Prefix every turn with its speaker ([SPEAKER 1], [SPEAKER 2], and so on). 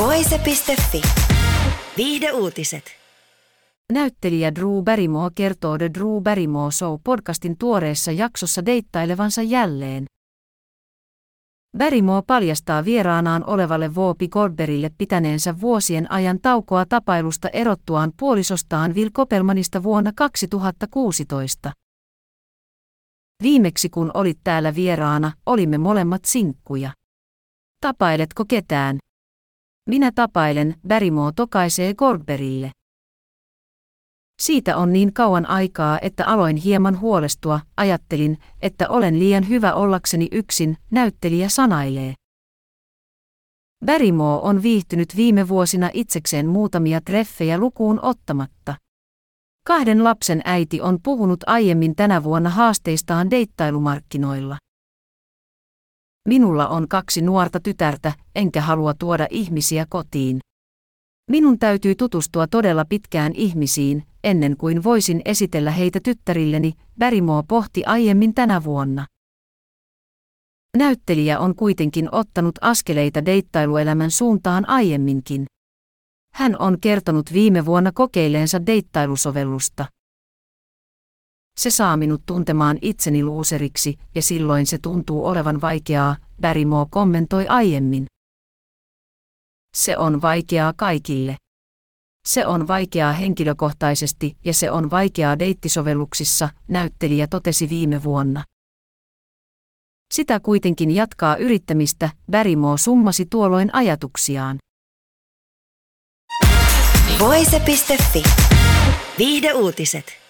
[SPEAKER 1] Voise.fi. Viihde uutiset.
[SPEAKER 2] Näyttelijä Drew Barrymore kertoo The Drew Barrymore Show podcastin tuoreessa jaksossa deittailevansa jälleen. Barrymore paljastaa vieraanaan olevalle Whoopi Goldbergille pitäneensä vuosien ajan taukoa tapailusta erottuaan puolisostaan Will Koppelmanista vuonna 2016. Viimeksi kun olit täällä vieraana, olimme molemmat sinkkuja. Tapailetko ketään? Minä tapailen, Barrymore tokaisee Goldbergille. Siitä on niin kauan aikaa, että aloin hieman huolestua, ajattelin, että olen liian hyvä ollakseni yksin, näyttelijä sanailee. Barrymore on viihtynyt viime vuosina itsekseen muutamia treffejä lukuun ottamatta. Kahden lapsen äiti on puhunut aiemmin tänä vuonna haasteistaan deittailumarkkinoilla. Minulla on kaksi nuorta tytärtä, enkä halua tuoda ihmisiä kotiin. Minun täytyy tutustua todella pitkään ihmisiin, ennen kuin voisin esitellä heitä tyttärilleni, Barrymore pohti aiemmin tänä vuonna. Näyttelijä on kuitenkin ottanut askeleita deittailuelämän suuntaan aiemminkin. Hän on kertonut viime vuonna kokeilleensa deittailusovellusta. Se saa minut tuntemaan itseni luuseriksi, ja silloin se tuntuu olevan vaikeaa, Barrymore kommentoi aiemmin. Se on vaikeaa kaikille. Se on vaikeaa henkilökohtaisesti ja se on vaikeaa deittisovelluksissa, näyttelijä totesi viime vuonna. Sitä kuitenkin jatkaa yrittämistä, Barrymore summasi tuolloin ajatuksiaan.
[SPEAKER 1] Voise.fi. Viihde uutiset.